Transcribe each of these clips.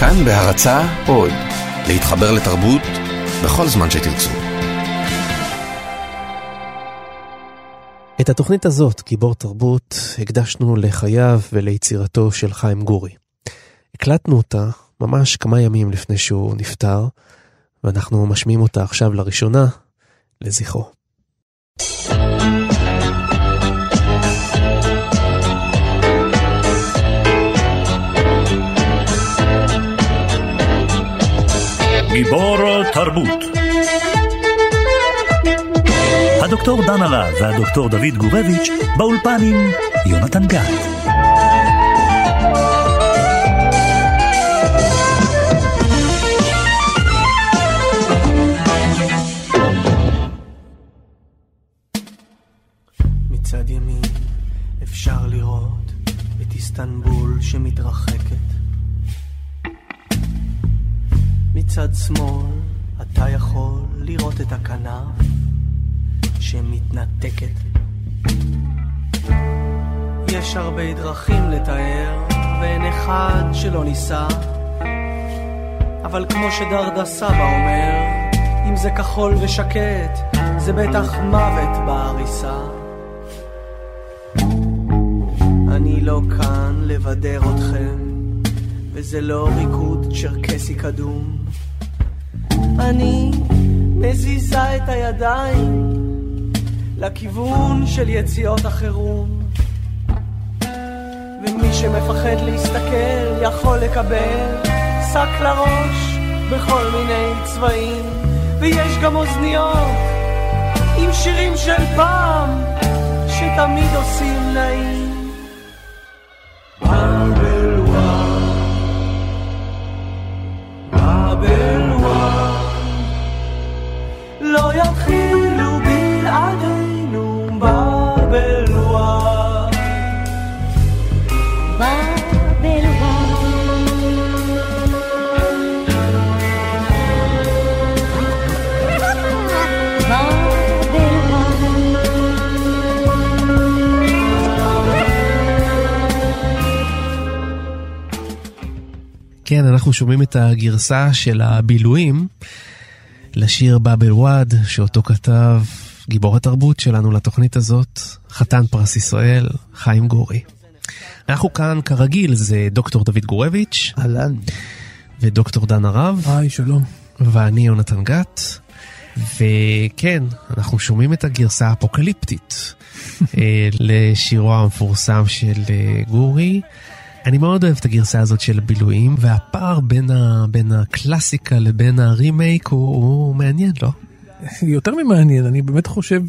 כאן בהרצה עוד, להתחבר לתרבות בכל זמן שתרצו. את התוכנית הזאת, גיבור תרבות, הקדשנו לחייו וליצירתו של חיים גורי. הקלטנו אותה ממש כמה ימים לפני שהוא נפטר, ואנחנו משמיעים אותה עכשיו לראשונה לזכרו. גיבור תרבות הדוקטור דן הרב והדוקטור דוד גורביץ' באולפן עם יונתן גת. מצד ימין אפשר לראות את איסטנבול שמתרחקת. מצד שמאל אתה יכול לראות את הכנף שמתנתקת. יש הרבה דרכים לתאר, ואין אחד שלא ניסה. אבל כמו שדרדה סבא אומר, אם זה כחול ושקט, זה בטח מוות בעריסה. אני לא כאן לבדר אתכם, וזה לא ריקוד צ'רקסי קדום. אני מזיזה את הידיים לכיוון של יציאות החירום. ומי שמפחד להסתכל יכול לקבל שק לראש בכל מיני צבעים, ויש גם אוזניות עם שירים של פעם שתמיד עושים נעים. אנחנו שומעים את הגרסה של הבילויים לשיר באבל וואד, שאותו כתב גיבור התרבות שלנו לתוכנית הזאת, חתן פרס ישראל, חיים גורי. אנחנו כאן, כרגיל, זה דוקטור דוד גורביץ'. אהלן. ודוקטור דן הרב. היי, שלום. ואני יונתן גת. וכן, אנחנו שומעים את הגרסה האפוקליפטית אה, לשירו המפורסם של אה, גורי. אני מאוד אוהב את הגרסה הזאת של הבילויים, והפער בין, ה, בין הקלאסיקה לבין הרימייק הוא, הוא מעניין, לא? יותר ממעניין, אני באמת חושב,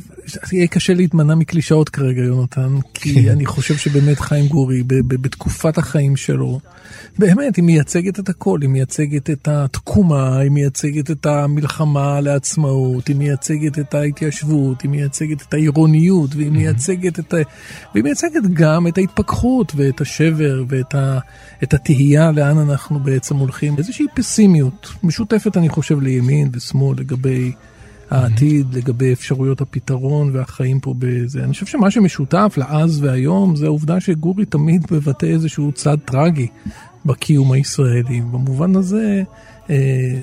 יהיה קשה להתמנע מקלישאות כרגע, יונתן, כי אני חושב שבאמת חיים גורי, בתקופת החיים שלו, באמת, היא מייצגת את הכל, היא מייצגת את התקומה, היא מייצגת את המלחמה לעצמאות, היא מייצגת את ההתיישבות, היא מייצגת את העירוניות, והיא מייצגת את ה... והיא מייצגת גם את ההתפכחות ואת השבר ואת ה... את התהייה לאן אנחנו בעצם הולכים. איזושהי פסימיות משותפת, אני חושב, לימין ושמאל לגבי... העתיד, לגבי אפשרויות הפתרון והחיים פה בזה. אני חושב שמה שמשותף לאז והיום זה העובדה שגורי תמיד מבטא איזשהו צד טרגי בקיום הישראלי. במובן הזה אה,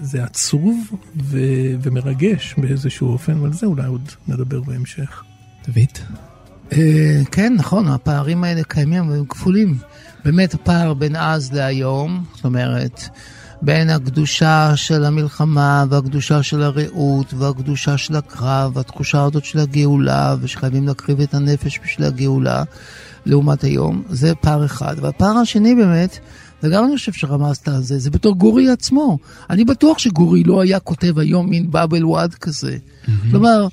זה עצוב ו- ומרגש באיזשהו אופן, ועל זה אולי עוד נדבר בהמשך. דוד? אה, כן, נכון, הפערים האלה קיימים והם כפולים. באמת הפער בין אז להיום, זאת אומרת, בין הקדושה של המלחמה והקדושה של הרעות והקדושה של הקרב והתחושה הזאת של הגאולה ושחייבים להקריב את הנפש בשביל הגאולה לעומת היום, זה פער אחד. והפער השני באמת, וגם אני חושב שרמזת על זה, זה בתור גורי עצמו. אני בטוח שגורי לא היה כותב היום מין באבל וואד כזה. כלומר,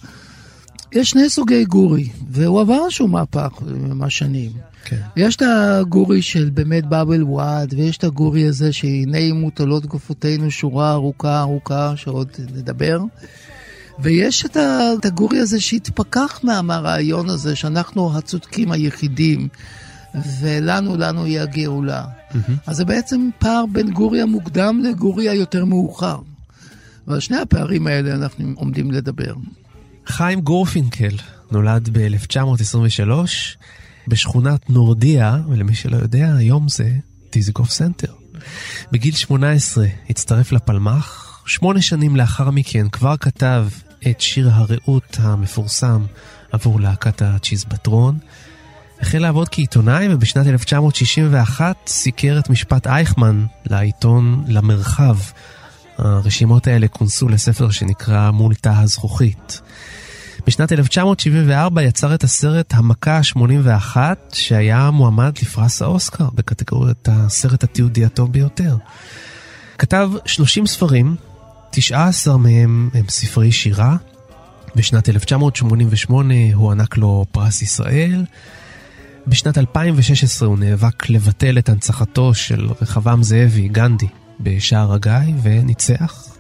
יש שני סוגי גורי, והוא עבר איזשהו מהפך עם השנים. כן. יש את הגורי של באמת באבל וואד, ויש את הגורי הזה שהנה מוטלות גופותינו שורה ארוכה ארוכה שעוד נדבר. ויש את, ה, את הגורי הזה שהתפכח מה, מהרעיון הזה שאנחנו הצודקים היחידים, ולנו, לנו היא הגאולה. אז זה בעצם פער בין גורי המוקדם לגורי היותר מאוחר. ועל שני הפערים האלה אנחנו עומדים לדבר. חיים גורפינקל נולד ב-1923 בשכונת נורדיה, ולמי שלא יודע, היום זה דיזנגוף סנטר. בגיל 18 הצטרף לפלמ"ח, שמונה שנים לאחר מכן כבר כתב את שיר הרעות המפורסם עבור להקת הצ'יזבטרון. החל לעבוד כעיתונאי ובשנת 1961 סיקר את משפט אייכמן לעיתון למרחב. הרשימות האלה כונסו לספר שנקרא מול תא הזכוכית. בשנת 1974 יצר את הסרט המכה ה-81, שהיה מועמד לפרס האוסקר בקטגוריית הסרט התיעודי הטוב ביותר. כתב 30 ספרים, 19 מהם הם ספרי שירה. בשנת 1988 הוענק לו פרס ישראל. בשנת 2016 הוא נאבק לבטל את הנצחתו של רחבעם זאבי, גנדי, בשער הגיא, וניצח.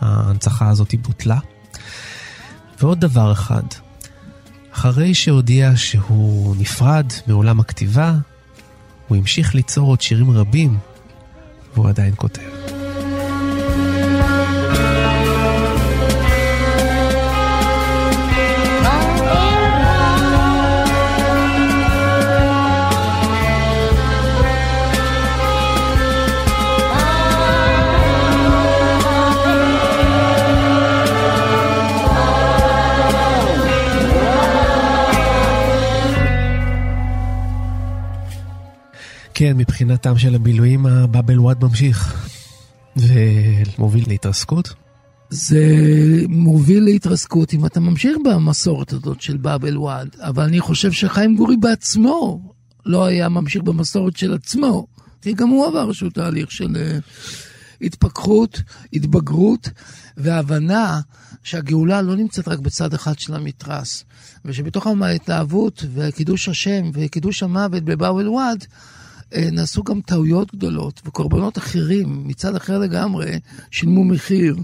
ההנצחה הזאת בוטלה. ועוד דבר אחד, אחרי שהודיע שהוא נפרד מעולם הכתיבה, הוא המשיך ליצור עוד שירים רבים, והוא עדיין כותב. כן, מבחינתם של הבילויים הבאבל וואד ממשיך. ומוביל להתרסקות? זה מוביל להתרסקות אם אתה ממשיך במסורת הזאת של באבל וואד, אבל אני חושב שחיים גורי בעצמו לא היה ממשיך במסורת של עצמו, כי גם הוא עבר איזשהו תהליך של uh, התפכחות, התבגרות והבנה שהגאולה לא נמצאת רק בצד אחד של המתרס, ושבתוך ההתלהבות וקידוש השם וקידוש המוות בבאבל וואד, אה, נעשו גם טעויות גדולות, וקורבנות אחרים, מצד אחר לגמרי, שילמו מחיר,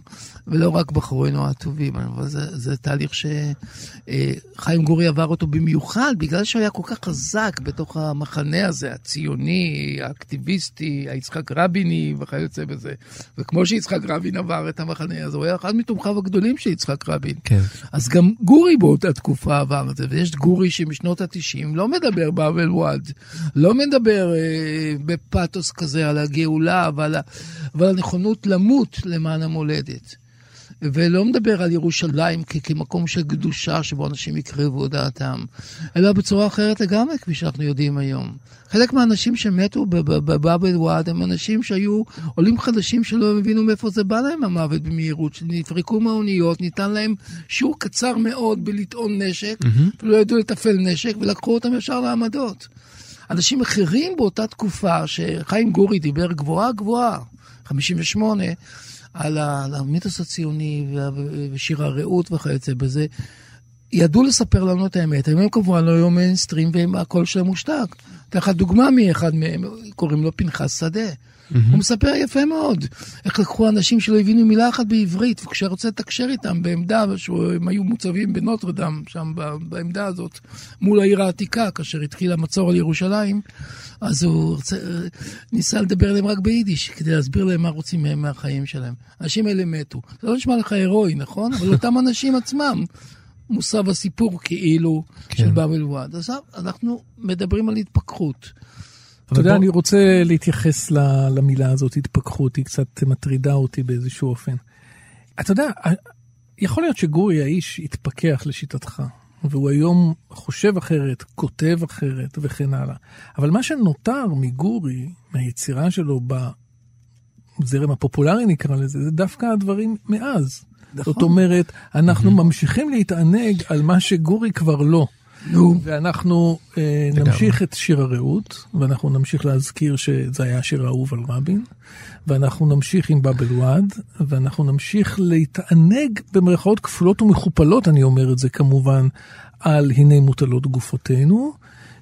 ולא רק בחורינו הטובים. אבל זה, זה תהליך שחיים גורי עבר אותו במיוחד, בגלל שהוא היה כל כך חזק בתוך המחנה הזה, הציוני, האקטיביסטי, היצחק רביני וכיוצא בזה. וכמו שיצחק רבין עבר את המחנה הזה, הוא היה אחד מתומכיו הגדולים של יצחק רבין. כן. אז גם גורי באותה תקופה עבר את זה, ויש גורי שמשנות ה-90 לא מדבר באבל וואד, לא מדבר... בפתוס כזה על הגאולה ועל, ה, ועל הנכונות למות למען המולדת. ולא מדבר על ירושלים כ- כמקום של קדושה שבו אנשים יקרבו דעתם, אלא בצורה אחרת לגמרי, כפי שאנחנו יודעים היום. חלק מהאנשים שמתו בבאבל וואד הם אנשים שהיו עולים חדשים שלא הבינו מאיפה זה בא להם המוות במהירות, שנפרקו מהאוניות, ניתן להם שיעור קצר מאוד בלטעון נשק, mm-hmm. ולא ידעו לתפעל נשק, ולקחו אותם ישר לעמדות. אנשים אחרים באותה תקופה, שחיים גורי דיבר גבוהה גבוהה, 58, על המיתוס הציוני ושיר הרעות וכיוצא בזה, ידעו לספר לנו את האמת. הם כמובן לא היו מיינסטרים והקול שלהם מושתק. אתן לך דוגמה מאחד מהם, קוראים לו פנחס שדה. Mm-hmm. הוא מספר יפה מאוד איך לקחו אנשים שלא הבינו מילה אחת בעברית, וכשהיה רוצה לתקשר איתם בעמדה, שהם היו מוצבים בנוטרדם, שם בעמדה הזאת, מול העיר העתיקה, כאשר התחיל המצור על ירושלים, אז הוא רוצה, ניסה לדבר אליהם רק ביידיש, כדי להסביר להם מה רוצים מהם מהחיים שלהם. האנשים האלה מתו. זה לא נשמע לך הירואי, נכון? אבל אותם אנשים עצמם. מושא הסיפור כאילו כן. של באבל וואד. אז אנחנו מדברים על התפכחות. אתה יודע, אני רוצה להתייחס למילה הזאת, התפכחות, היא קצת מטרידה אותי באיזשהו אופן. אתה יודע, יכול להיות שגורי האיש התפכח לשיטתך, והוא היום חושב אחרת, כותב אחרת וכן הלאה. אבל מה שנותר מגורי, מהיצירה שלו בזרם הפופולרי נקרא לזה, זה דווקא הדברים מאז. נכון. זאת אומרת, אנחנו ממשיכים להתענג על מה שגורי כבר לא. נו. ואנחנו אה, נמשיך את שיר הרעות, ואנחנו נמשיך להזכיר שזה היה השיר האהוב על רבין, ואנחנו נמשיך עם באבל וואד, ואנחנו נמשיך להתענג במרכאות כפולות ומכופלות, אני אומר את זה כמובן, על הנה מוטלות גופותינו,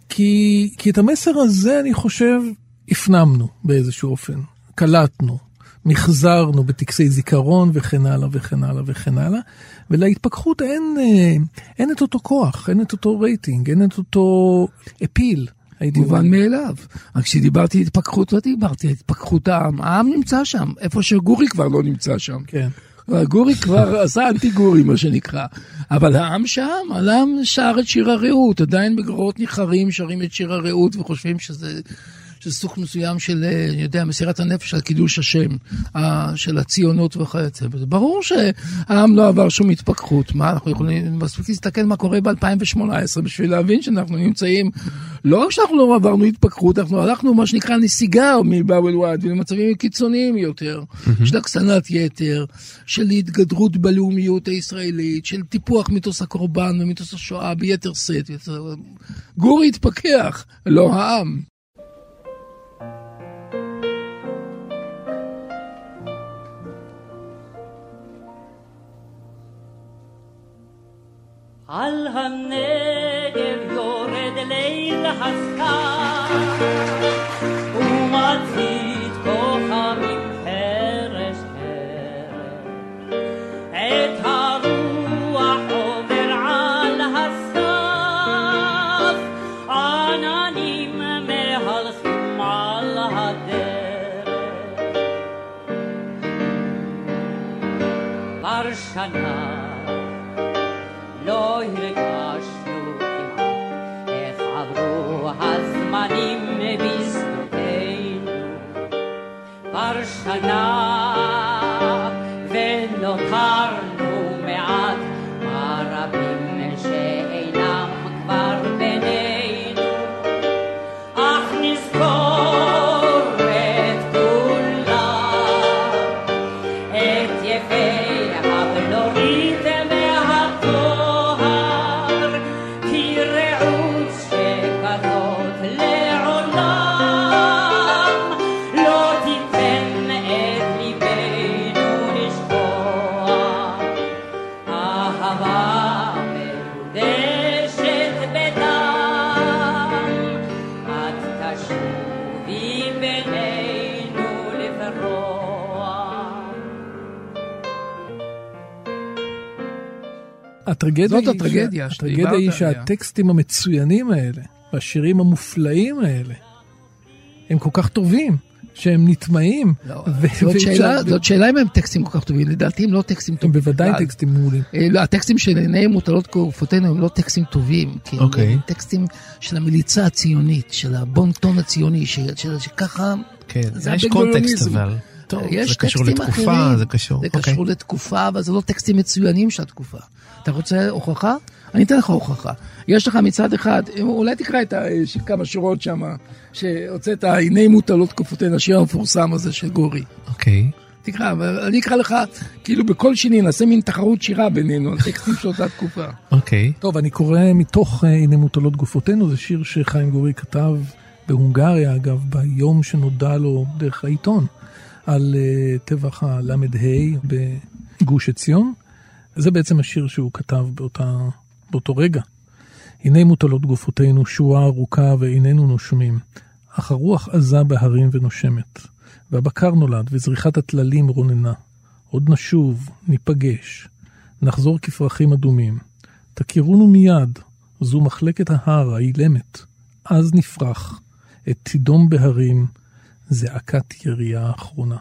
כי, כי את המסר הזה, אני חושב, הפנמנו באיזשהו אופן, קלטנו. מחזרנו בטקסי זיכרון וכן הלאה וכן הלאה וכן הלאה, ולהתפכחות אין, אה, אין את אותו כוח, אין את אותו רייטינג, אין את אותו אפיל. הייתי מובן מאליו. רק כשדיברתי התפכחות לא דיברתי התפכחות העם, העם נמצא שם, איפה שגורי כבר לא נמצא שם. כן. גורי כבר עשה אנטי גורי מה שנקרא, אבל העם שם, העם שר את שיר הרעות, עדיין בגרורות ניחרים שרים את שיר הרעות וחושבים שזה שזה סוג מסוים של, אה, אני יודע, מסירת הנפש על קידוש השם, אה, של הציונות וכיוצא בזה. ברור שהעם לא עבר שום התפכחות. מה, אנחנו יכולים מספיק להסתכל מה קורה ב-2018 בשביל להבין שאנחנו נמצאים, לא רק שאנחנו לא עברנו התפכחות, אנחנו הלכנו מה שנקרא נסיגה מבאבל וואד למצבים קיצוניים יותר, של הקצנת יתר, של התגדרות בלאומיות הישראלית, של טיפוח מיתוס הקורבן ומיתוס השואה ביתר שאת. גורי התפכח, לא העם. על הנגב יורד ליל הסתיו כבר הטרגדיה זאת הטרגדיה שדיברת הטרגדיה היא עליה. שהטקסטים המצוינים האלה, והשירים המופלאים האלה, הם כל כך טובים, שהם נטמעים. לא, ו- זאת שאלה- זאת שאלה אם הם טקסטים כל כך טובים, לדעתי הם לא טקסטים הם טובים. בוודאי בכלל. טקסטים מעולים. אה, לא, הטקסטים של עיניהם מוטלות כעופותינו הם לא טקסטים טובים, כי אוקיי. הם טקסטים של המליצה הציונית, של הבון-טון הציוני, ש- של- שככה... כן, זה יש. קונטקסט אבל. טוב, יש זה קשור לתקופה, אחרים. זה קשור. זה אוקיי. קשור לתקופה, אבל זה לא טקסטים מצוינים של התקופה. אתה רוצה הוכחה? אני אתן לך הוכחה. יש לך מצד אחד, אולי תקרא את כמה שורות שם, שהוצאת, הנה מוטלות תקופותינו, השיר המפורסם הזה של גורי. אוקיי. תקרא, אבל אני אקרא לך, כאילו בכל שני נעשה מין תחרות שירה בינינו על טקסטים של אותה תקופה. אוקיי. טוב, אני קורא מתוך אה, הנה מוטלות גופותינו, זה שיר שחיים גורי כתב בהונגריה, אגב, ביום שנודע לו דרך העיתון, על אה, טבח הל"ה בגוש עציון. זה בעצם השיר שהוא כתב באותה, באותו רגע. הנה מוטלות גופותינו שורה ארוכה ואיננו נושמים, אך הרוח עזה בהרים ונושמת, והבקר נולד וזריחת הטללים רוננה. עוד נשוב, ניפגש, נחזור כפרחים אדומים. תכירונו מיד, זו מחלקת ההר האילמת. אז נפרח, את תידום בהרים, זעקת ירייה האחרונה.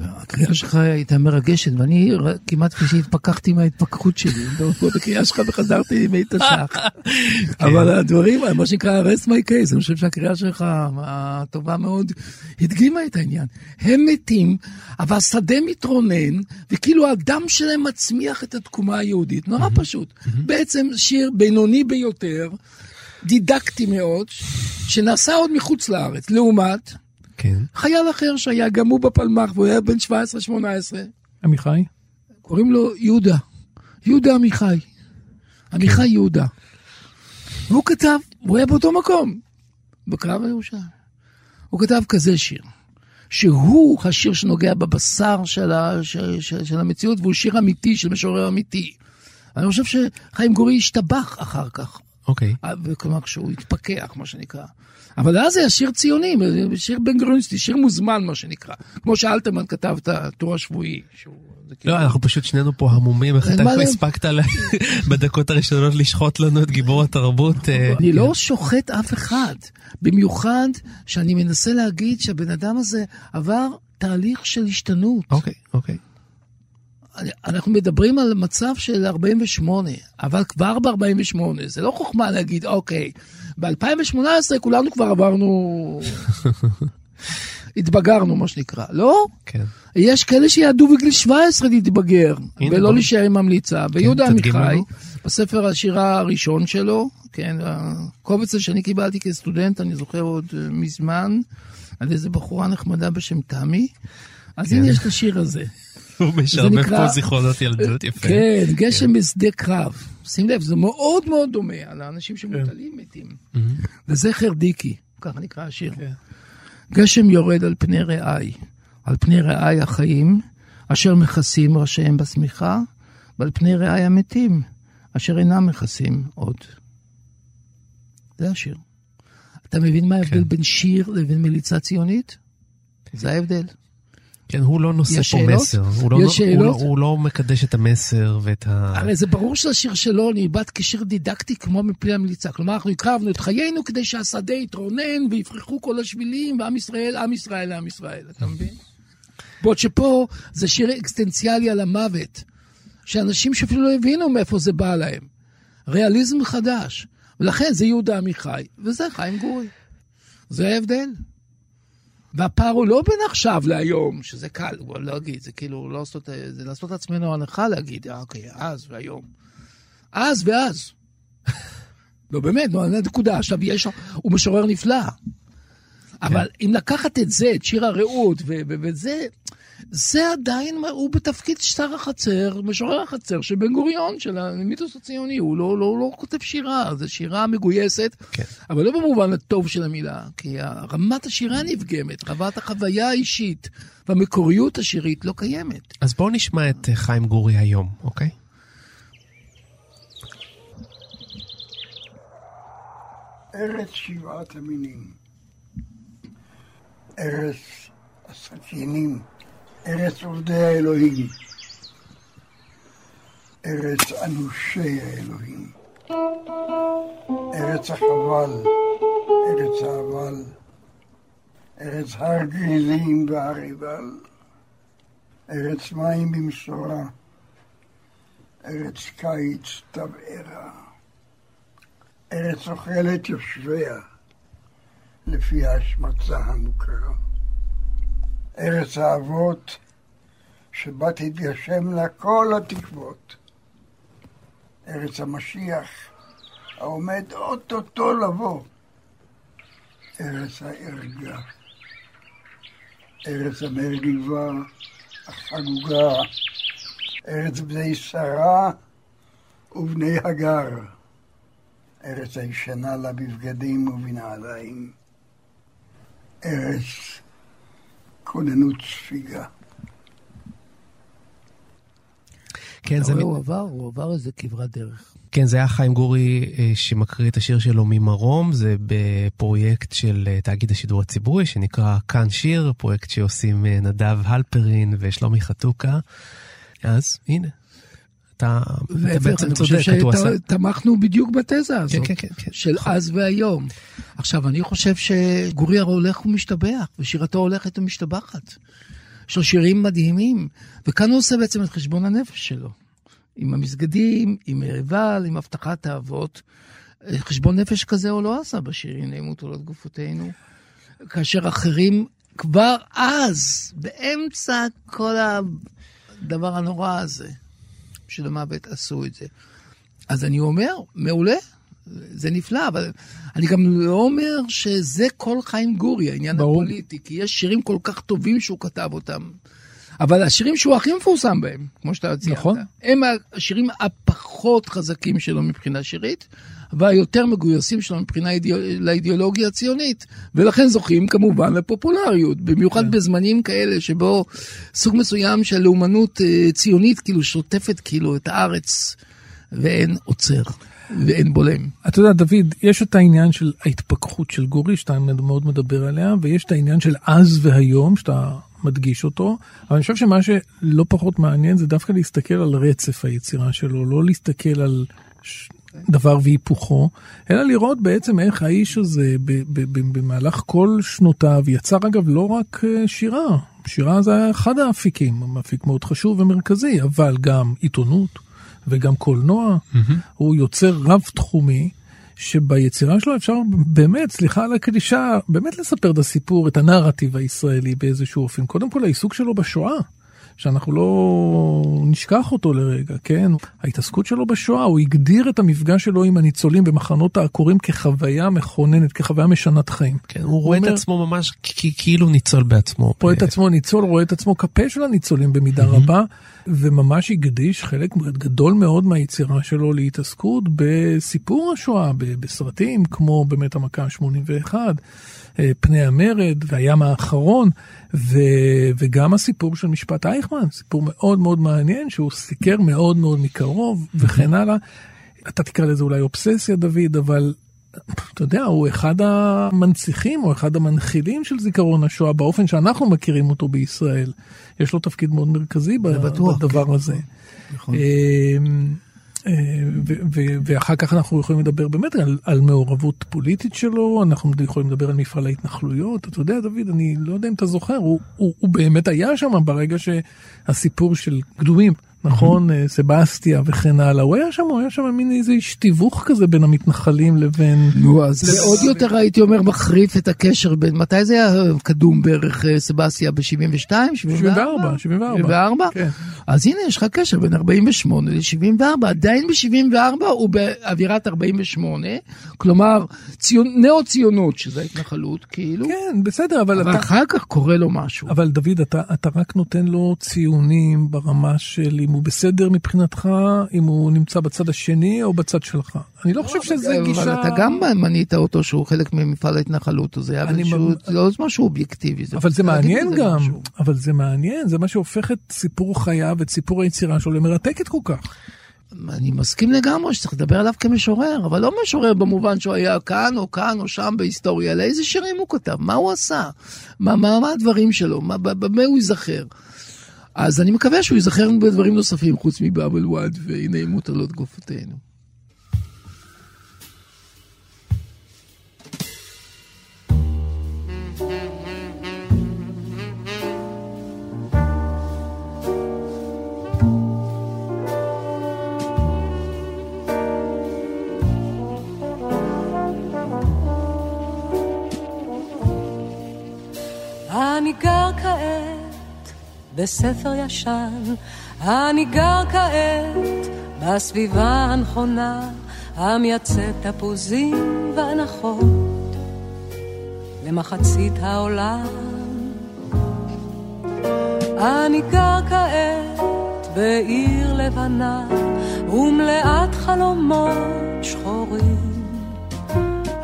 הקריאה שלך הייתה מרגשת, ואני כמעט כשהתפכחתי מההתפכחות שלי, בקריאה שלך וחזרתי למי תש"ח. אבל הדברים, מה שנקרא rest my case, אני חושב שהקריאה שלך הטובה מאוד הדגימה את העניין. הם מתים, אבל השדה מתרונן, וכאילו הדם שלהם מצמיח את התקומה היהודית. נורא פשוט. בעצם שיר בינוני ביותר, דידקטי מאוד, שנעשה עוד מחוץ לארץ, לעומת... כן. חייל אחר שהיה גם הוא בפלמ"ח והוא היה בן 17-18, עמיחי? קוראים לו יהודה, יהודה עמיחי, עמיחי יהודה. והוא כתב, הוא היה באותו מקום, בקרב הירושלים. הוא כתב כזה שיר, שהוא השיר שנוגע בבשר של, ה, של, של, של המציאות, והוא שיר אמיתי של משורר אמיתי. אני חושב שחיים גורי השתבח אחר כך, אוקיי. כלומר כשהוא התפכח, מה שנקרא. אבל אז היה שיר ציוני, שיר בן גרוניסטי, שיר מוזמן, מה שנקרא. כמו שאלתרמן כתב את הטור השבועי. שהוא- כאילו- לא, אנחנו פשוט שנינו פה המומים, איך אתה זה? הספקת בדקות הראשונות לשחוט לנו את גיבור התרבות. אה, אני לא שוחט אף אחד, במיוחד שאני מנסה להגיד שהבן אדם הזה עבר תהליך של השתנות. אוקיי, אוקיי. אנחנו מדברים על מצב של 48, אבל כבר ב-48, זה לא חוכמה להגיד, אוקיי, ב-2018 כולנו כבר עברנו, התבגרנו, מה שנקרא, לא? כן. יש כאלה שיעדו בגיל 17 להתבגר, ולא. להישאר עם המליצה. ויהודה תדגים עמיחי. בספר השירה הראשון שלו, כן, הקובץ שאני קיבלתי כסטודנט, אני זוכר עוד אה, מזמן, על איזה בחורה נחמדה בשם תמי, אז כן. הנה יש את השיר הזה. הוא משעמם פה זיכרונות ילדות, יפה. כן, גשם בשדה קרב. שים לב, זה מאוד מאוד דומה על האנשים שמוטלים מתים. וזכר דיקי, ככה נקרא השיר. גשם יורד על פני רעי, על פני רעי החיים, אשר מכסים ראשיהם בשמיכה, ועל פני רעי המתים, אשר אינם מכסים עוד. זה השיר. אתה מבין מה ההבדל בין שיר לבין מליצה ציונית? זה ההבדל. כן, הוא לא נושא פה שאלות? מסר. הוא לא- הוא לא-? הוא לא מקדש את המסר ואת ה... הרי זה ברור שהשיר שלו נאבד כשיר דידקטי כמו מפי המליצה. כלומר, אנחנו הקרבנו את חיינו כדי שהשדה יתרונן ויפרחו כל השבילים, ועם ישראל, עם ישראל, עם ישראל, אתה מבין? בעוד שפה זה שיר אקסטנציאלי על המוות, שאנשים שאפילו לא הבינו מאיפה זה בא להם. ריאליזם חדש. ולכן זה יהודה עמיחי, וזה חיים גורי. זה ההבדל. והפער הוא לא בין עכשיו להיום, שזה קל, הוא לא להגיד, זה כאילו לא לעשות, זה לעשות עצמנו הנחה להגיד, אה, אוקיי, אז והיום. אז ואז. לא באמת, נו, נקודה. עכשיו, יש, הוא משורר נפלא. אבל אם לקחת את זה, את שיר הרעות, ו- ו- וזה, זה עדיין, הוא בתפקיד שר החצר, משורר החצר של בן גוריון, של המיתוס הציוני, הוא לא, לא, לא כותב שירה, זו שירה מגויסת, כן. אבל לא במובן הטוב של המילה, כי רמת השירה נפגמת, רמת החוויה האישית והמקוריות השירית לא קיימת. אז בואו נשמע את אה, חיים גורי היום, אוקיי? ארץ שבעת המינים, ארץ הסכינים, ארץ עובדי האלוהים, ארץ אנושי האלוהים, ארץ החבל, ארץ האבל, ארץ הר גריזים והר עיבל, ארץ מים במשורה, ארץ קיץ תבערה. ארץ אוכלת יושביה, לפי ההשמצה המוכרה. ארץ האבות, שבה תתגשם לה כל התקוות. ארץ המשיח, העומד אוטוטו לבוא. ארץ הערגה. ארץ המרגיבה, החגוגה. ארץ בני שרה ובני הגר. ארץ הישנה לה בבגדים ובנעליים, ארץ כוננות ספיגה. כן, זה, הוא עבר, הוא עבר איזה כברת דרך. כן, זה היה חיים גורי אה, שמקריא את השיר שלו ממרום, זה בפרויקט של אה, תאגיד השידור הציבורי שנקרא כאן שיר, פרויקט שעושים אה, נדב הלפרין ושלומי חתוקה. אז הנה, אתה, אתה בעצם צודק, הוא עשה... שתמכנו בדיוק בתזה הזאת. כן, כן, כן, כן. של אז והיום. עכשיו, אני חושב שגורי הרי הולך ומשתבח, ושירתו הולכת ומשתבחת. יש לו שירים מדהימים, וכאן הוא עושה בעצם את חשבון הנפש שלו. עם המסגדים, עם ערבל, עם הבטחת האבות. חשבון נפש כזה הוא לא עשה בשירים נעימות עולות גופותינו, כאשר אחרים כבר אז, באמצע כל הדבר הנורא הזה של המוות, עשו את זה. אז אני אומר, מעולה, זה נפלא, אבל אני גם לא אומר שזה כל חיים גורי, העניין ברור. הפוליטי, כי יש שירים כל כך טובים שהוא כתב אותם. אבל השירים שהוא הכי מפורסם בהם, כמו שאתה ציינת, נכון. הם השירים הפחות חזקים שלו מבחינה שירית, והיותר מגויסים שלו מבחינה אידיאו... לאידיאולוגיה הציונית, ולכן זוכים כמובן לפופולריות, במיוחד כן. בזמנים כאלה שבו סוג מסוים של לאומנות אה, ציונית כאילו שוטפת כאילו את הארץ, ואין עוצר, ואין בולם. אתה יודע, דוד, יש את העניין של ההתפכחות של גורי, שאתה מאוד מדבר עליה, ויש את העניין של אז והיום, שאתה מדגיש אותו, אבל אני חושב שמה שלא פחות מעניין זה דווקא להסתכל על רצף היצירה שלו, לא להסתכל על ש... דבר והיפוכו, אלא לראות בעצם איך האיש הזה במהלך כל שנותיו יצר אגב לא רק אה, שירה, שירה זה היה אחד האפיקים, אפיק מאוד חשוב ומרכזי, אבל גם עיתונות וגם קולנוע, הוא יוצר רב-תחומי. שביצירה שלו אפשר באמת, סליחה על הקלישה, באמת לספר את הסיפור, את הנרטיב הישראלי באיזשהו אופן. קודם כל העיסוק שלו בשואה. שאנחנו לא נשכח אותו לרגע, כן? ההתעסקות שלו בשואה, הוא הגדיר את המפגש שלו עם הניצולים במחנות העקורים כחוויה מכוננת, כחוויה משנת חיים. כן, הוא רואה את אומר- עצמו ממש כאילו ניצול בעצמו. רואה את עצמו ניצול, רואה את עצמו כפה של הניצולים במידה רבה, וממש הקדיש חלק גדול מאוד מהיצירה שלו להתעסקות בסיפור השואה, בסרטים כמו באמת המכה ה-81, אה, פני המרד והים האחרון, ו, וגם הסיפור של משפט אייכמן, סיפור מאוד מאוד מעניין שהוא סיקר מאוד מאוד מקרוב וכן הלאה. אתה תקרא לזה אולי אובססיה דוד, אבל אתה יודע, הוא אחד המנציחים או אחד המנחילים של זיכרון השואה באופן שאנחנו מכירים אותו בישראל. יש לו תפקיד מאוד מרכזי בטוח, בדבר כן. הזה. נכון. אה, אה, ואחר כך אנחנו יכולים לדבר באמת על, על מעורבות פוליטית שלו, אנחנו יכולים לדבר על מפעל ההתנחלויות. אתה יודע, דוד, אני לא יודע אם אתה זוכר, הוא, הוא, הוא באמת היה שם ברגע שהסיפור של קדומים, נכון, אה, סבסטיה וכן הלאה, הוא היה שם, הוא היה שם מין איזה איש תיווך כזה בין המתנחלים לבין... נו, אז זה עוד יותר הייתי אומר מחריף את הקשר בין, מתי זה היה אה, קדום בערך אה, סבסטיה? ב-72? 74, 74. 74? כן. אז הנה, יש לך קשר בין 48 ל-74. עדיין ב-74 הוא באווירת 48, כלומר, ציון, נאו-ציונות, שזה ההתנחלות, כאילו, כן, בסדר, אבל אבל אתה... אחר כך קורה לו משהו. אבל דוד, אתה, אתה רק נותן לו ציונים ברמה של אם הוא בסדר מבחינתך, אם הוא נמצא בצד השני או בצד שלך. אני לא חושב שזה גישה... אבל אתה גם מנית אותו שהוא חלק ממפעל ההתנחלות, זה היה אני משהו, ממ- לא משהו אובייקטיבי. אבל זה מעניין גם, משהו. אבל זה מעניין, זה מה שהופך את סיפור חייו, את סיפור היצירה שלו למרתקת כל כך. אני מסכים לגמרי שצריך לדבר עליו כמשורר, אבל לא משורר במובן שהוא היה כאן או כאן או שם בהיסטוריה, אלא איזה שירים הוא כתב, מה הוא עשה, מה, מה, מה הדברים שלו, מה, במה הוא ייזכר. אז אני מקווה שהוא ייזכר בדברים נוספים חוץ מבאבל וואד והנה ימות עלות גופותינו. בספר ישן, אני גר כעת בסביבה הנכונה, המייצאת תפוזים והנחות למחצית העולם. אני גר כעת בעיר לבנה ומלאת חלומות שחורים.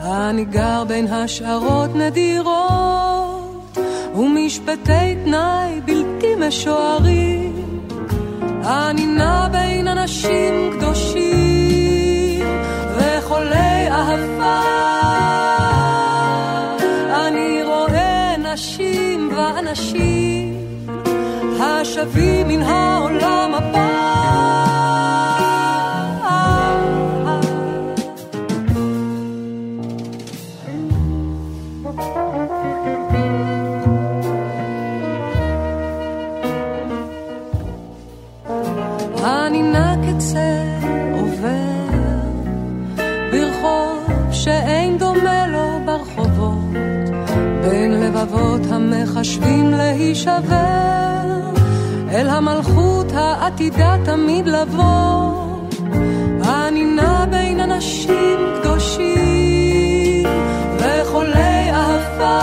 אני גר בין השערות נדירות ומשפטי תנאי בלתי משוערים. אני נע בין אנשים קדושים וחולי אהבה. אני רואה נשים ואנשים השבים מן העולם הבא. לבבות המחשבים להישבר אל המלכות העתידה תמיד לבוא אני נע בין אנשים קדושים וחולי אהבה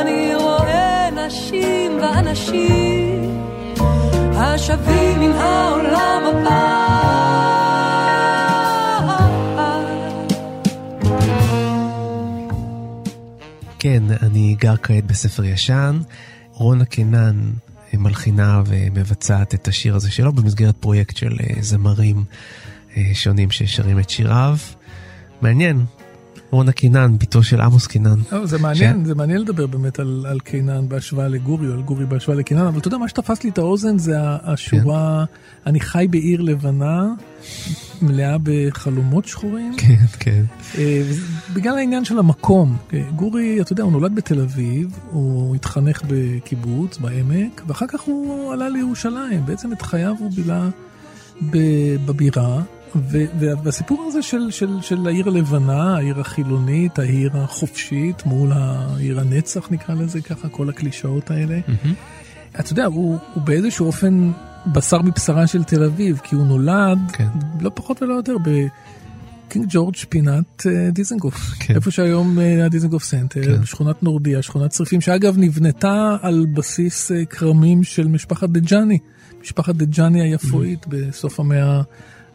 אני רואה נשים ואנשים השבים מן העולם הבא. כן, אני גר כעת בספר ישן. רונה קינן אה, מלחינה ומבצעת את השיר הזה שלו במסגרת פרויקט של אה, זמרים אה, שונים ששרים את שיריו. מעניין, רונה קינן, בתו של עמוס קינן. לא, זה מעניין, זה מעניין לדבר באמת על, על קינן בהשוואה לגורי, או על גורי בהשוואה לקינן, אבל אתה יודע, מה שתפס לי את האוזן זה השורה, אני חי בעיר לבנה, מלאה בחלומות שחורים. כן, כן. אה, בגלל העניין של המקום. אה, גורי, אתה יודע, הוא נולד בתל אביב, הוא התחנך בקיבוץ, בעמק, ואחר כך הוא עלה לירושלים. בעצם את חייו הוא בילה בבירה. והסיפור הזה של, של, של העיר הלבנה, העיר החילונית, העיר החופשית, מול העיר הנצח נקרא לזה ככה, כל הקלישאות האלה. אתה יודע, הוא, הוא באיזשהו אופן בשר מבשרה של תל אביב, כי הוא נולד, כן. לא פחות ולא יותר, בקינג ג'ורג' פינת אה, דיזנגוף. כן. איפה שהיום אה, הדיזנגוף סנטר, כן. שכונת נורדיה, שכונת צריפים, שאגב נבנתה על בסיס אה, כרמים של משפחת דג'אני. משפחת דג'אני היפואית בסוף המאה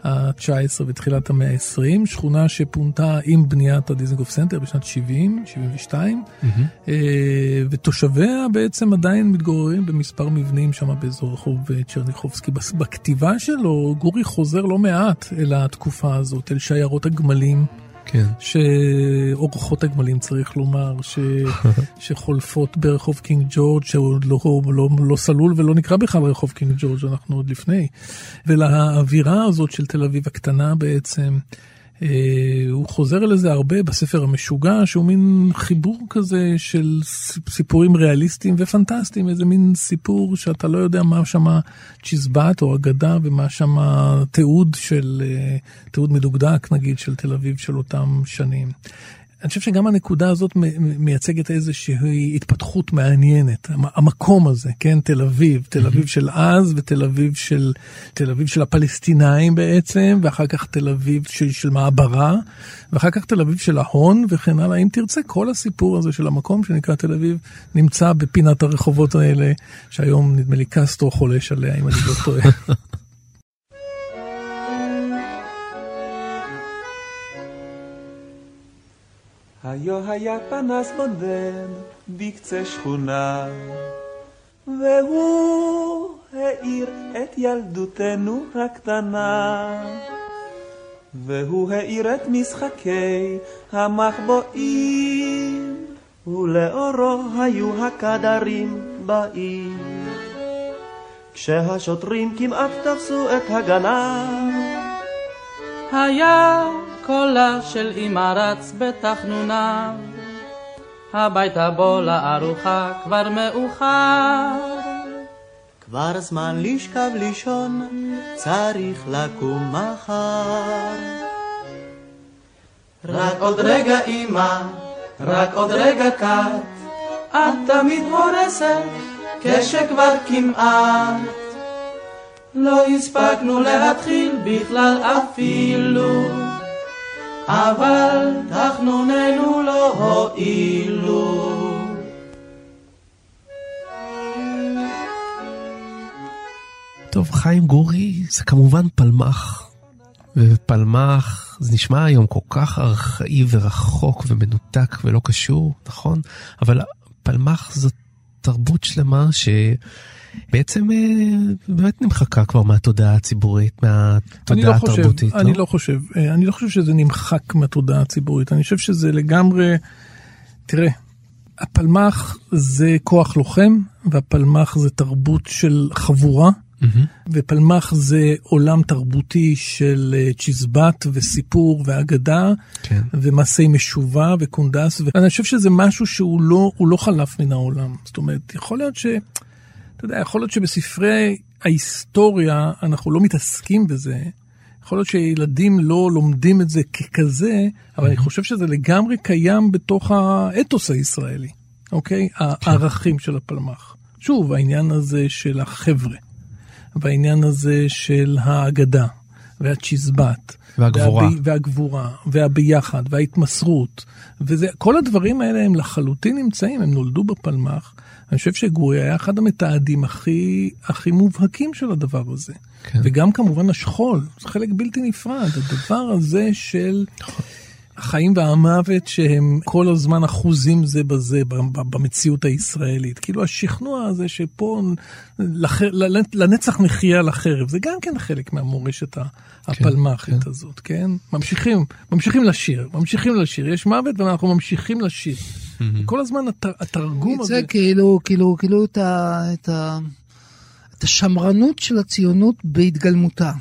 ה-19 ותחילת המאה ה-20, שכונה שפונתה עם בניית הדיזנגוף סנטר בשנת 70, 72, אה, ותושביה בעצם עדיין מתגוררים במספר מבנים שם באזור רחוב אה, צ'רניחובסקי. בס- בכתיבה שלו גורי חוזר לא מעט אל התקופה הזאת, אל שיירות הגמלים. כן. שאורחות הגמלים צריך לומר, ש... שחולפות ברחוב קינג ג'ורג' שהוא לא, לא, לא סלול ולא נקרא בכלל רחוב קינג ג'ורג', אנחנו עוד לפני. ולאווירה הזאת של תל אביב הקטנה בעצם, הוא חוזר לזה הרבה בספר המשוגע, שהוא מין חיבור כזה של סיפורים ריאליסטיים ופנטסטיים, איזה מין סיפור שאתה לא יודע מה שמה צ'יזבט או אגדה ומה שמה תיעוד של, אה, תיעוד מדוקדק נגיד של תל אביב של אותם שנים. אני חושב שגם הנקודה הזאת מייצגת איזושהי התפתחות מעניינת, המ- המקום הזה, כן, תל אביב, תל אביב של אז ותל אביב של, תל אביב של הפלסטינאים בעצם, ואחר כך תל אביב של, של מעברה, ואחר כך תל אביב של ההון וכן הלאה. אם תרצה, כל הסיפור הזה של המקום שנקרא תל אביב נמצא בפינת הרחובות האלה, שהיום נדמה לי קסטרו חולש עליה, אם אני לא טועה. היו היה פנס בודד בקצה שכונה, והוא האיר את ילדותנו הקטנה. והוא האיר את משחקי המחבואים, ולאורו היו הקדרים בעיר. כשהשוטרים כמעט תפסו את הגנב, היה קולה של אמא רץ בתחנוניו, הביתה בוא לארוחה כבר מאוחר. כבר זמן לשכב לישון, צריך לקום מחר. רק עוד רגע אמא, רק עוד רגע קט, את תמיד הורסת, כשכבר כמעט. לא הספקנו להתחיל בכלל אפילו, אבל תחנוננו לא הועילו. טוב, חיים גורי זה כמובן פלמח. ופלמח זה נשמע היום כל כך ארכאי ורחוק ומנותק ולא קשור, נכון? אבל פלמח זאת תרבות שלמה שבעצם אה, באמת נמחקה כבר מהתודעה הציבורית, אני מהתודעה לא חושב, התרבותית, אני לא? לא חושב, אה, אני לא חושב שזה נמחק מהתודעה הציבורית, אני חושב שזה לגמרי, תראה, הפלמ"ח זה כוח לוחם, והפלמ"ח זה תרבות של חבורה, מהמם. ופלמ"ח זה עולם תרבותי של אה, צ'יזבט וסיפור ואגדה, כן. ומעשי משובה וקונדס, ואני חושב שזה משהו שהוא לא, לא חלף מן העולם. זאת אומרת, יכול להיות ש... אתה יודע, יכול להיות שבספרי ההיסטוריה אנחנו לא מתעסקים בזה, יכול להיות שילדים לא לומדים את זה ככזה, אבל אני חושב שזה לגמרי קיים בתוך האתוס הישראלי, אוקיי? הערכים של הפלמ"ח. שוב, העניין הזה של החבר'ה, והעניין הזה של האגדה, והצ'יזבט. והגבורה. והבי, והגבורה, והביחד, וההתמסרות, וזה, כל הדברים האלה הם לחלוטין נמצאים, הם נולדו בפלמ"ח. אני חושב שגורי היה אחד המתעדים הכי, הכי מובהקים של הדבר הזה. כן. וגם כמובן השכול, זה חלק בלתי נפרד, הדבר הזה של החיים והמוות שהם כל הזמן אחוזים זה בזה במציאות הישראלית. כאילו השכנוע הזה שפה לח... לנצח נחיה על החרב, זה גם כן חלק מהמורשת ה- הפלמ"חית הזאת, כן? ממשיכים, ממשיכים לשיר, ממשיכים לשיר, יש מוות ואנחנו ממשיכים לשיר. כל הזמן הת... התרגום הזה... זה כאילו, כאילו, כאילו את, ה, את, ה, את השמרנות של הציונות בהתגלמותה.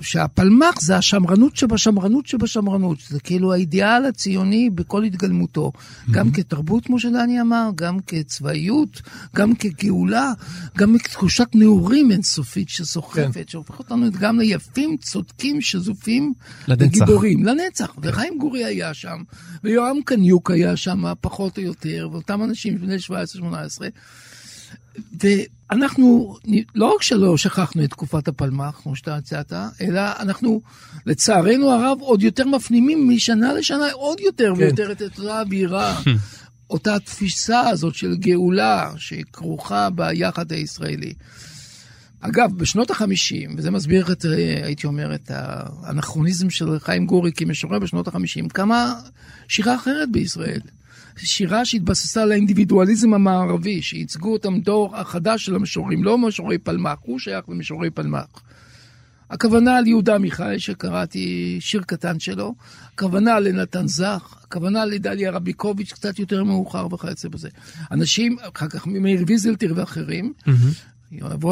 שהפלמ"ח זה השמרנות שבשמרנות שבשמרנות, זה כאילו האידיאל הציוני בכל התגלמותו, גם כתרבות, כמו שדני אמר, גם כצבאיות, גם כגאולה, גם כתחושת נעורים אינסופית שסוחפת, שהופכת אותנו גם ליפים, צודקים, שזופים, לנצח. וגיבורים, לנצח. וחיים גורי היה שם, ויורם קניוק היה שם, פחות או יותר, ואותם אנשים בני 17-18. ואנחנו, לא רק שלא שכחנו את תקופת הפלמ"ח, כמו שאתה הצעת, אלא אנחנו, לצערנו הרב, עוד יותר מפנימים משנה לשנה עוד יותר כן. ויותר את אותה אווירה, אותה תפיסה הזאת של גאולה שכרוכה ביחד הישראלי. אגב, בשנות החמישים, וזה מסביר את, אה, הייתי אומר, את האנכרוניזם של חיים גורי כמשורר בשנות החמישים, קמה שירה אחרת בישראל. שירה שהתבססה על האינדיבידואליזם המערבי, שייצגו אותם דור החדש של המשוררים, לא משוררי פלמ"ח, הוא שייך למשוררי פלמ"ח. הכוונה על יהודה עמיחי, שקראתי שיר קטן שלו, הכוונה לנתן זך, הכוונה לדליה רביקוביץ' קצת יותר מאוחר וכיוצא בזה. אנשים, אחר כך מאיר ויזלטיר ואחרים,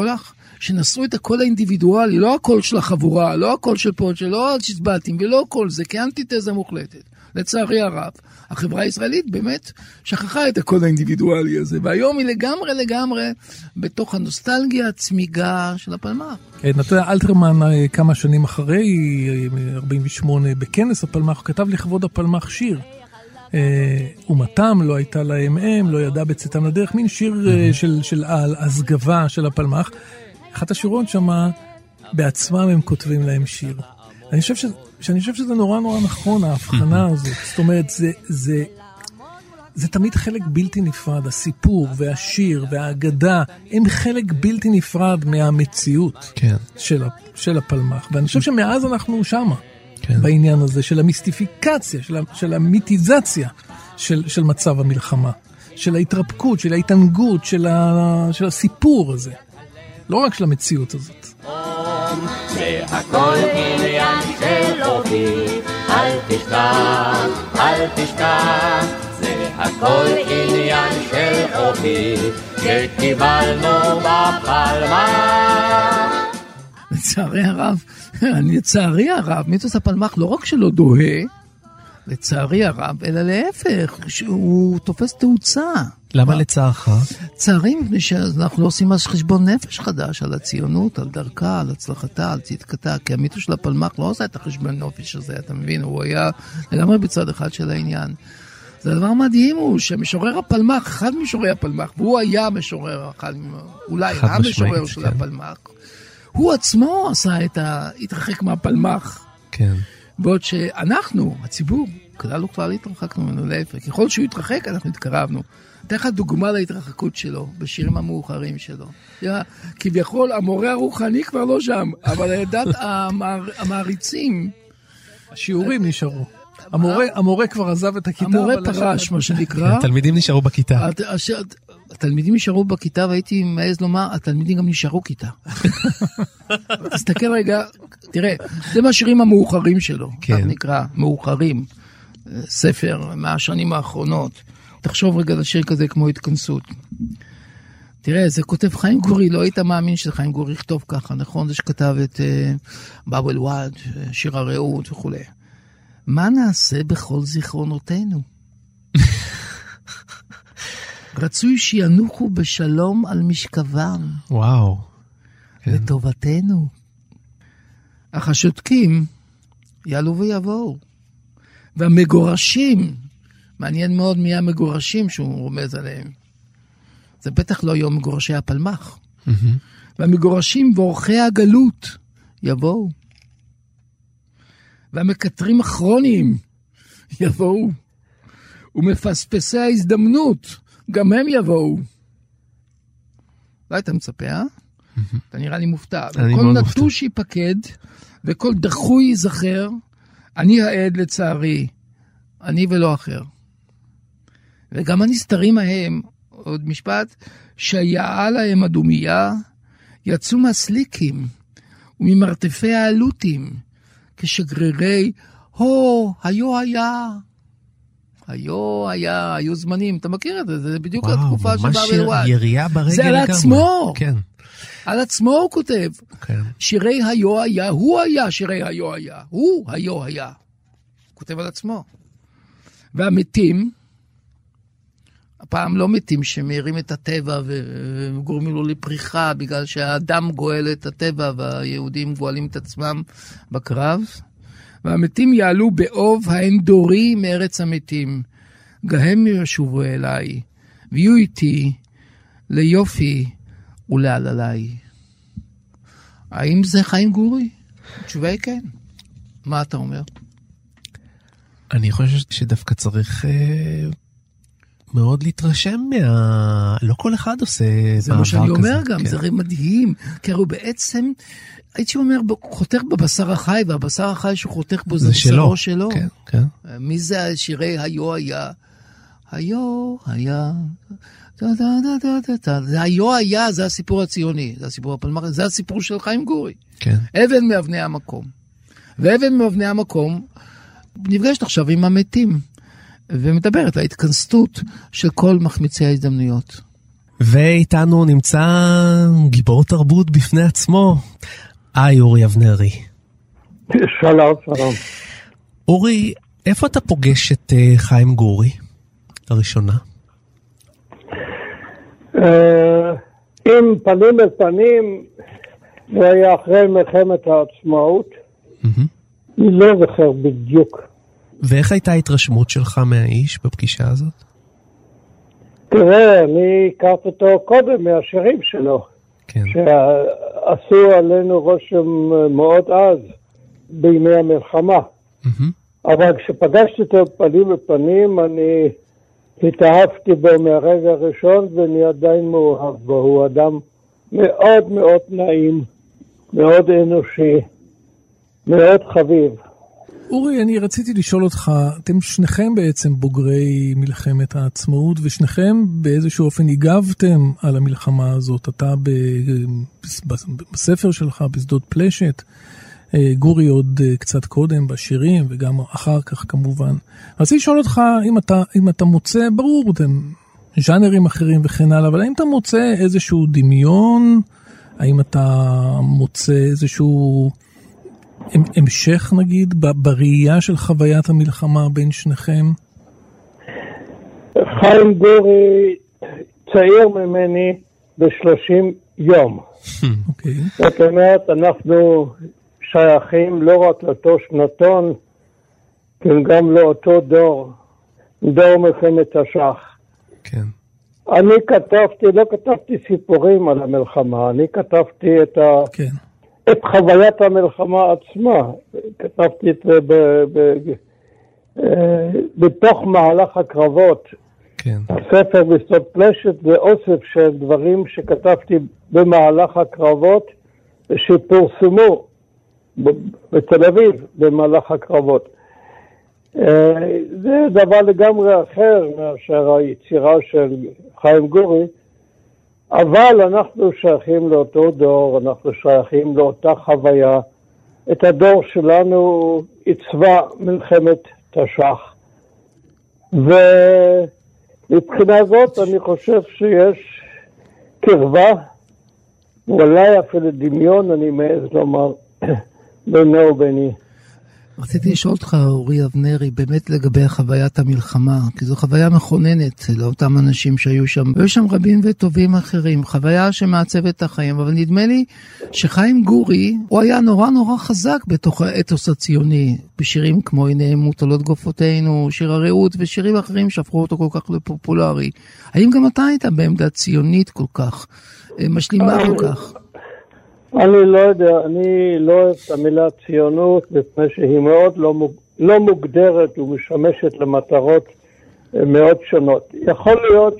לך, שנשאו את הקול האינדיבידואלי, לא הקול של החבורה, לא הקול של פוצ'ה, לא הצ'יזבטים ולא כל זה, כאנטיתזה מוחלטת. לצערי הרב, החברה הישראלית באמת שכחה את הקול האינדיבידואלי הזה, והיום היא לגמרי לגמרי בתוך הנוסטלגיה הצמיגה של הפלמ"ח. כן, נתן אלתרמן אה, כמה שנים אחרי, אה, 48, בכנס הפלמ"ח, כתב לכבוד הפלמ"ח שיר. אה, אומתם לא הייתה להם אם, לא ידע בצאתם לדרך, מין שיר אה, של, של על, הסגבה של הפלמ"ח. אחת השורות שמה, בעצמם הם כותבים להם שיר. אני חושב, ש, שאני חושב שזה נורא נורא נכון, ההבחנה הזאת. זאת אומרת, זה, זה, זה תמיד חלק בלתי נפרד, הסיפור והשיר והאגדה הם חלק בלתי נפרד מהמציאות כן. של, ה- של הפלמ"ח. ואני חושב שמאז אנחנו שמה, כן. בעניין הזה של המיסטיפיקציה, של, של המיתיזציה של, של מצב המלחמה, של ההתרפקות, של ההתענגות, של, ה, של הסיפור הזה. לא רק של המציאות הזאת. זה הכל עניין של אופי, אל תשכח, אל תשכח, זה הכל עניין של אופי, שקיבלנו בפלמ"ח. לצערי הרב, לצערי הרב, מיתוס הפלמ"ח לא רק שלא דוהה, לצערי הרב, אלא להפך, שהוא תופס תאוצה. למה לצערך? צערי מפני שאנחנו לא עושים אז חשבון נפש חדש על הציונות, על דרכה, על הצלחתה, על צדקתה, כי המיתוס של הפלמ"ח לא עשה את החשבון נפש הזה, אתה מבין? הוא היה לגמרי בצד אחד של העניין. זה הדבר מדהים הוא שמשורר הפלמ"ח, אחד ממשוררי הפלמ"ח, והוא היה משורר, אחד, אולי המשורר של כן. הפלמ"ח, הוא עצמו עשה את ה... התרחק מהפלמ"ח. כן. בעוד שאנחנו, הציבור, כלל וכלל התרחקנו ממנו, להפך. ככל שהוא התרחק, אנחנו התקרבנו. אתן לך דוגמה להתרחקות שלו, בשירים המאוחרים שלו. כביכול, המורה הרוחני כבר לא שם, אבל עדת המער, המעריצים, השיעורים נשארו. המורה, המורה כבר עזב את הכיתה. המורה פרש, מה שנקרא. התלמידים נשארו בכיתה. הת- הש- התלמידים נשארו בכיתה, והייתי מעז לומר, התלמידים גם נשארו כיתה. תסתכל רגע, תראה, זה מהשירים המאוחרים שלו, כן. כך נקרא, מאוחרים, ספר מהשנים האחרונות. תחשוב רגע על שיר כזה כמו התכנסות. תראה, זה כותב חיים גורי, לא היית מאמין שחיים גורי יכתוב ככה, נכון? זה שכתב את uh, באבל וואד, אה, שיר הרעות וכולי. מה נעשה בכל זיכרונותינו? רצוי שינוחו בשלום על משכבם, וואו. כן. לטובתנו. אך השותקים יעלו ויבואו. והמגורשים, מעניין מאוד מי המגורשים שהוא רומז עליהם. זה בטח לא יום מגורשי הפלמ"ח. מהמם. והמגורשים ואורחי הגלות יבואו. והמקטרים הכרוניים יבואו. ומפספסי ההזדמנות, גם הם יבואו. לא היית מצפה, אה? אתה נראה לי מופתע. אני וכל מאוד מופתע. נטוש ייפקד, וכל דחוי ייזכר. אני העד לצערי, אני ולא אחר. וגם הנסתרים ההם, עוד משפט, שיעה להם הדומייה, יצאו מהסליקים וממרתפי העלותים, כשגרירי הו, היו היה. היו היה, היו זמנים, אתה מכיר את זה, זה בדיוק וואו, התקופה של ממש באבל וואד. ירייה ברגל זה על לגמרי. עצמו. כן. על עצמו הוא כותב. כן. שירי היו היה, הוא היה שירי היו היה, הוא היו היה. הוא כותב על עצמו. והמתים, הפעם לא מתים שמאירים את הטבע וגורמים לו לפריחה בגלל שהאדם גואל את הטבע והיהודים גואלים את עצמם בקרב. והמתים יעלו באוב האנדורי מארץ המתים. גהם ישובו אליי, ויהיו איתי ליופי ולעללי. האם זה חיים גורי? התשובה היא כן. מה אתה אומר? אני חושב שדווקא צריך אה, מאוד להתרשם מה... לא כל אחד עושה זה מעבר מה שאני כזה. אומר גם, כן. זה הרי מדהים, כי הרי הוא בעצם, הייתי אומר, חותך בבשר החי, והבשר החי שהוא חותך בו זה זה שלו. בשרו שלו. כן, כן. מי זה שירי היו היה? היו היה... זה היו היה, זה הסיפור הציוני, זה הסיפור הפלמ"ח, זה הסיפור של חיים גורי. כן. אבן מאבני המקום. ואבן מאבני המקום נפגשת עכשיו עם המתים, ומדברת על ההתכנסות של כל מחמיצי ההזדמנויות. ואיתנו נמצא גיבור תרבות בפני עצמו, היי אורי אבנרי. שלום, שלום. אורי, איפה אתה פוגש את אה, חיים גורי לראשונה? אה, אם פנים אל פנים, זה היה אחרי מלחמת העצמאות. אני לא זוכר בדיוק. ואיך הייתה ההתרשמות שלך מהאיש בפגישה הזאת? תראה, אני הכרתי אותו קודם מהשירים שלו. כן. שעשו עלינו רושם מאוד עז בימי המלחמה. אבל כשפגשתי אותו פנים בפנים, אני התאהבתי בו מהרגע הראשון, ואני עדיין מאוהב בו. הוא אדם מאוד מאוד נעים, מאוד אנושי, מאוד חביב. אורי, אני רציתי לשאול אותך, אתם שניכם בעצם בוגרי מלחמת העצמאות, ושניכם באיזשהו אופן הגבתם על המלחמה הזאת. אתה בספר שלך, בשדות פלשת, אה, גורי עוד אה, קצת קודם בשירים, וגם אחר כך כמובן. רציתי לשאול אותך אם אתה, אם אתה מוצא, ברור, אתם ז'אנרים אחרים וכן הלאה, אבל האם אתה מוצא איזשהו דמיון? האם אתה מוצא איזשהו... המשך נגיד בראייה של חוויית המלחמה בין שניכם? חיים גורי צעיר ממני ב-30 יום. אוקיי. זאת אומרת, אנחנו שייכים לא רק לאותו שנתון, כן גם לאותו דור, דור מלחמת תש"ח. כן. אני כתבתי, לא כתבתי סיפורים על המלחמה, אני כתבתי את ה... כן. את חוויית המלחמה עצמה. כתבתי את זה ב, ב, אה, בתוך מהלך הקרבות. כן. הספר בשדות פלשת זה אוסף של דברים שכתבתי במהלך הקרבות שפורסמו ב- בתל אביב במהלך הקרבות. אה, זה דבר לגמרי אחר מאשר היצירה של חיים גורי, אבל אנחנו שייכים לאותו דור, אנחנו שייכים לאותה חוויה. את הדור שלנו עיצבה מלחמת תש"ח. ומבחינה זאת אני חושב שיש קרבה, אולי אפילו דמיון, אני מעז לומר, בינו וביני. רציתי לשאול אותך, אורי אבנרי, באמת לגבי חוויית המלחמה, כי זו חוויה מכוננת לאותם אנשים שהיו שם, והיו שם רבים וטובים אחרים, חוויה שמעצבת את החיים, אבל נדמה לי שחיים גורי, הוא היה נורא נורא חזק בתוך האתוס הציוני, בשירים כמו הנה מוטלות גופותינו, שיר הרעות ושירים אחרים שהפכו אותו כל כך לפופולרי. האם גם אתה היית בעמדה ציונית כל כך, אה, משלימה כל כך? אני לא יודע, אני לא אוהב את המילה ציונות, מפני שהיא מאוד לא, מוג... לא מוגדרת ומשמשת למטרות אה, מאוד שונות. יכול להיות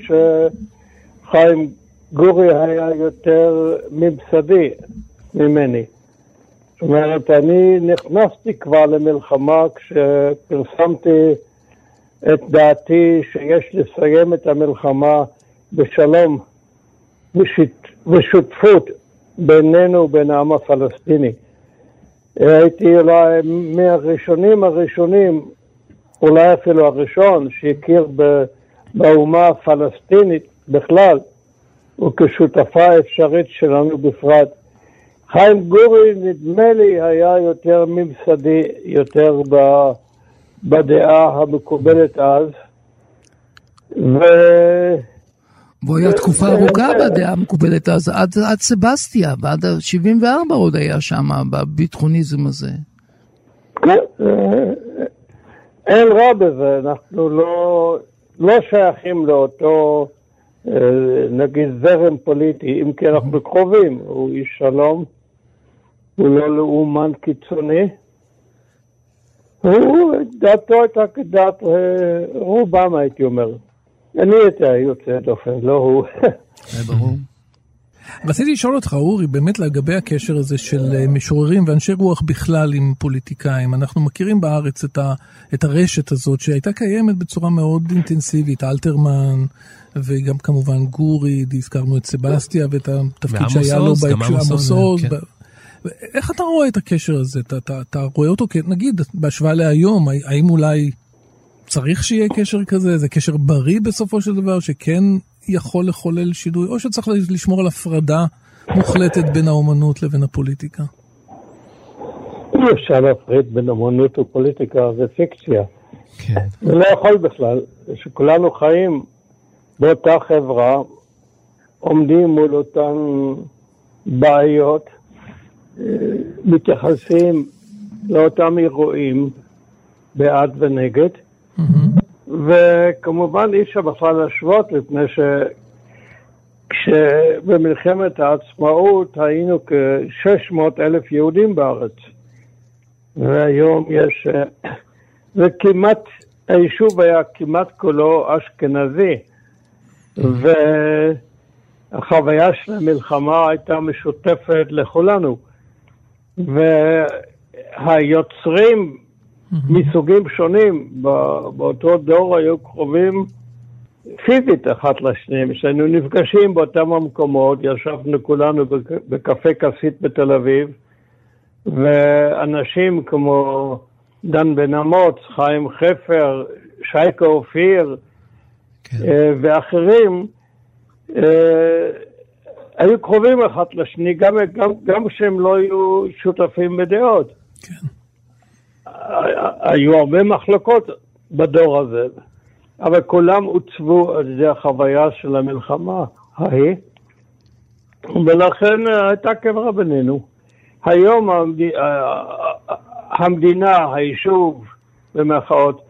שחיים גורי היה יותר ממסדי ממני. זאת אומרת, אני נכנסתי כבר למלחמה כשפרסמתי את דעתי שיש לסיים את המלחמה בשלום. ושותפות בינינו ובין העם הפלסטיני. הייתי אולי מהראשונים הראשונים, אולי אפילו הראשון, שהכיר באומה הפלסטינית בכלל, וכשותפה האפשרית שלנו בפרט. חיים גורי, נדמה לי, היה יותר ממסדי, יותר בדעה המקובלת אז. ו... והוא היה תקופה ארוכה בדעה המקובלת אז, עד, עד סבסטיה, ועד 74 עוד היה שם, בביטחוניזם הזה. אין רע בזה, אנחנו לא, לא שייכים לאותו, אה, נגיד, זרם פוליטי, אם כי אנחנו קרובים, הוא איש שלום, הוא לא לאומן קיצוני. הוא, דעתו הייתה כדעת אה, רובם, הייתי אומר. אני הייתי יוצא דופן, לא הוא. ברור. רציתי לשאול אותך, אורי, באמת לגבי הקשר הזה של אה, משוררים ואנשי רוח בכלל עם פוליטיקאים. אנחנו מכירים בארץ את, ה, את הרשת הזאת שהייתה קיימת בצורה מאוד אינטנסיבית, אלתרמן, וגם כמובן גורי, הזכרנו את סבסטיה ואת התפקיד שהיה לו בהקשר עמוס עוז. כן. איך אתה רואה את הקשר הזה? אתה, אתה, אתה רואה אותו, נגיד, בהשוואה להיום, האם אולי צריך שיהיה קשר כזה? זה קשר בריא בסופו של דבר, שכן יכול לחולל שינוי, או שצריך לשמור על הפרדה מוחלטת בין האומנות לבין הפוליטיקה? אי אפשר להפריד בין אומנות ופוליטיקה, זה פיקציה. כן. זה לא יכול בכלל, שכולנו חיים באותה חברה, עומדים מול אותן בעיות, אה, מתייחסים לאותם אירועים בעד ונגד, mm-hmm. וכמובן אי אפשר בכלל להשוות, מפני שכשבמלחמת העצמאות היינו כ-600 אלף יהודים בארץ, והיום יש, וכמעט, היישוב היה כמעט כולו אשכנזי, והחוויה של המלחמה הייתה משותפת לכולנו. והיוצרים מסוגים שונים באותו דור היו קרובים פיזית אחת לשניהם, כשהיינו נפגשים באותם המקומות, ישבנו כולנו בקפה כסית בתל אביב, ואנשים כמו דן בן אמוץ, חיים חפר, שייקה אופיר כן. אה, ואחרים, אה, היו קרובים אחד לשני, גם, גם, גם כשהם לא היו שותפים בדעות. כן. היו הרבה מחלוקות בדור הזה, אבל כולם עוצבו על ידי החוויה של המלחמה ההיא, ולכן הייתה קברה בינינו. היום המדינה, היישוב, במירכאות,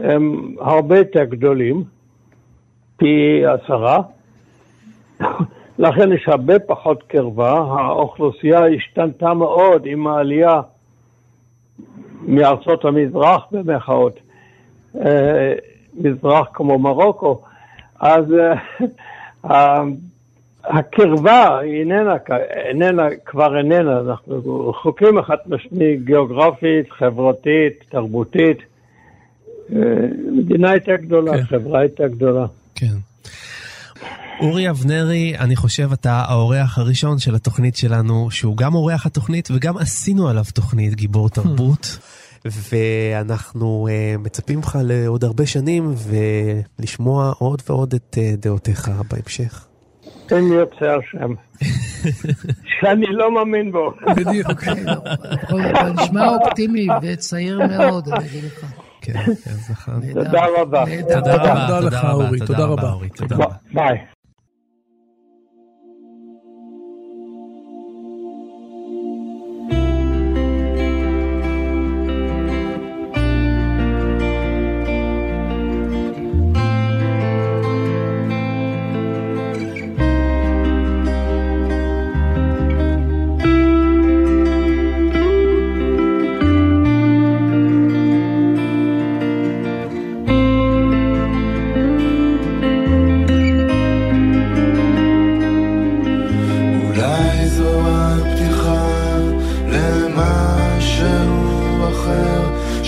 הם הרבה יותר גדולים, פי עשרה, לכן יש הרבה פחות קרבה, האוכלוסייה השתנתה מאוד עם העלייה מארצות המזרח במחאות, אה, מזרח כמו מרוקו, אז אה, הקרבה היא איננה, איננה, כבר איננה, אנחנו רחוקים אחד משני גיאוגרפית, חברתית, תרבותית. אה, מדינה הייתה גדולה, כן. חברה הייתה גדולה. כן. אורי אבנרי, אני חושב אתה האורח הראשון של התוכנית שלנו, שהוא גם אורח התוכנית וגם עשינו עליו תוכנית גיבור תרבות. ואנחנו uh, מצפים לך לעוד הרבה שנים ולשמוע עוד ועוד את uh, דעותיך בהמשך. תן לי יוצא השם, שאני לא מאמין בו. בדיוק. אתה נשמע אופטימי וצעיר מאוד, אני אגיד לך. כן, כן, נכון. תודה רבה. תודה רבה, תודה לך אורי, תודה רבה. ביי.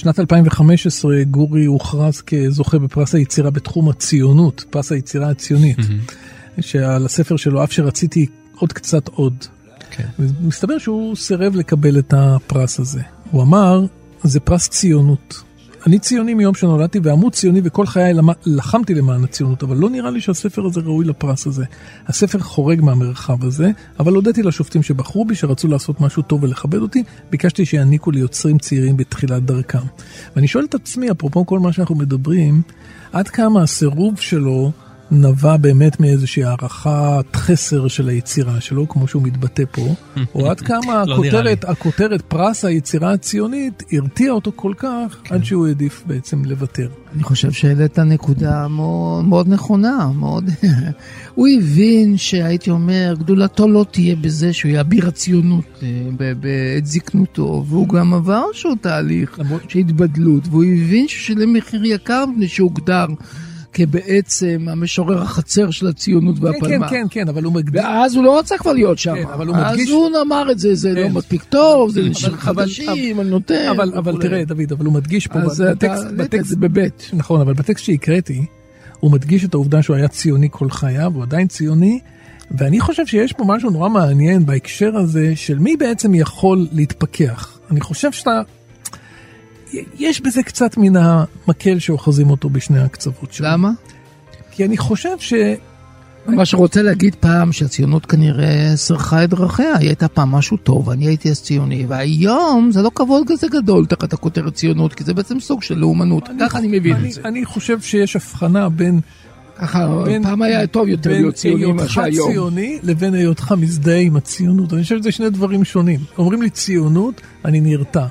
בשנת 2015 גורי הוכרז כזוכה בפרס היצירה בתחום הציונות, פרס היצירה הציונית, שעל הספר שלו, אף שרציתי עוד קצת עוד. כן. מסתבר שהוא סירב לקבל את הפרס הזה. הוא אמר, זה פרס ציונות. אני ציוני מיום שנולדתי ועמוד ציוני וכל חיי לחמתי למען הציונות, אבל לא נראה לי שהספר הזה ראוי לפרס הזה. הספר חורג מהמרחב הזה, אבל הודיתי לשופטים שבחרו בי, שרצו לעשות משהו טוב ולכבד אותי, ביקשתי שיעניקו לי יוצרים צעירים בתחילת דרכם. ואני שואל את עצמי, אפרופו כל מה שאנחנו מדברים, עד כמה הסירוב שלו נבע באמת מאיזושהי הערכת חסר של היצירה שלו, כמו שהוא מתבטא פה, או עד כמה לא. הכותרת, הכותרת פרס היצירה הציונית הרתיעה אותו כל כך, כן. עד שהוא העדיף בעצם לוותר. אני חושב שהעלית נקודה מאוד, מאוד נכונה, מאוד... הוא הבין שהייתי אומר, גדולתו לא תהיה בזה שהוא יהיה אביר הציונות אה, בעת זקנותו, והוא גם עבר איזשהו תהליך של התבדלות, והוא הבין שהוא שילם מחיר יקר מפני שהוגדר כבעצם המשורר החצר של הציונות כן, והפלמ"ח. כן, כן, אבל הוא מקדיש... ואז הוא לא רצה כבר להיות שם. כן, אבל הוא אז מדגיש- הוא אמר את זה, זה כן. לא מספיק טוב, זה נשאר חדשים, אני נותן. אבל, אבל. תראה, דוד, אבל הוא מדגיש פה, אז ב- אתה בטקסט, בטקסט, בבית. נכון, אבל בטקסט שהקראתי, הוא מדגיש את העובדה שהוא היה ציוני כל חייו, הוא עדיין ציוני, ואני חושב שיש פה משהו נורא מעניין בהקשר הזה של מי בעצם יכול להתפכח. אני חושב שאתה... יש בזה קצת מן המקל שאוחזים אותו בשני הקצוות שלו. למה? כי אני חושב ש... מה שרוצה להגיד פעם שהציונות כנראה סרחה את דרכיה, היא הייתה פעם משהו טוב, ואני הייתי אז ציוני, והיום זה לא כבוד כזה גדול תחת הכותרת ציונות, כי זה בעצם סוג של לאומנות, ככה אני מבין אני, את זה. אני חושב שיש הבחנה בין... ככה, בין- פעם היה טוב יותר בין להיות ציוני היותך מאשר היום. ציוני לבין היותך מזדהה עם הציונות. אני חושב שזה שני דברים שונים. אומרים לי ציונות, אני נרתע.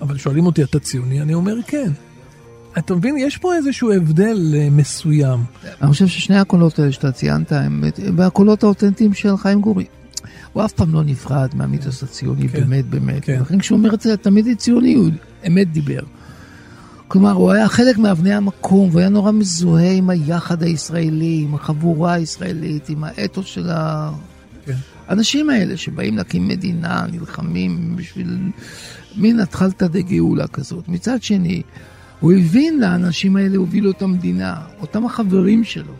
אבל שואלים אותי, אתה ציוני? אני אומר כן. אתה מבין, יש פה איזשהו הבדל אה, מסוים. אני חושב ששני הקולות האלה שאתה ציינת הם הם הקולות האותנטיים של חיים גורי. הוא אף פעם לא נפרד מהמיתוס הציוני, כן, באמת באמת. כן. לכן כשהוא אומר את זה, תמיד היא ציוני, הוא אמת דיבר. כלומר, הוא היה חלק מאבני המקום, והוא היה נורא מזוהה עם היחד הישראלי, עם החבורה הישראלית, עם האתוס של כן. האנשים האלה שבאים להקים מדינה, נלחמים בשביל מין התחלתא דגאולה כזאת. מצד שני, הוא הבין לאנשים האלה הובילו את המדינה, אותם החברים שלו,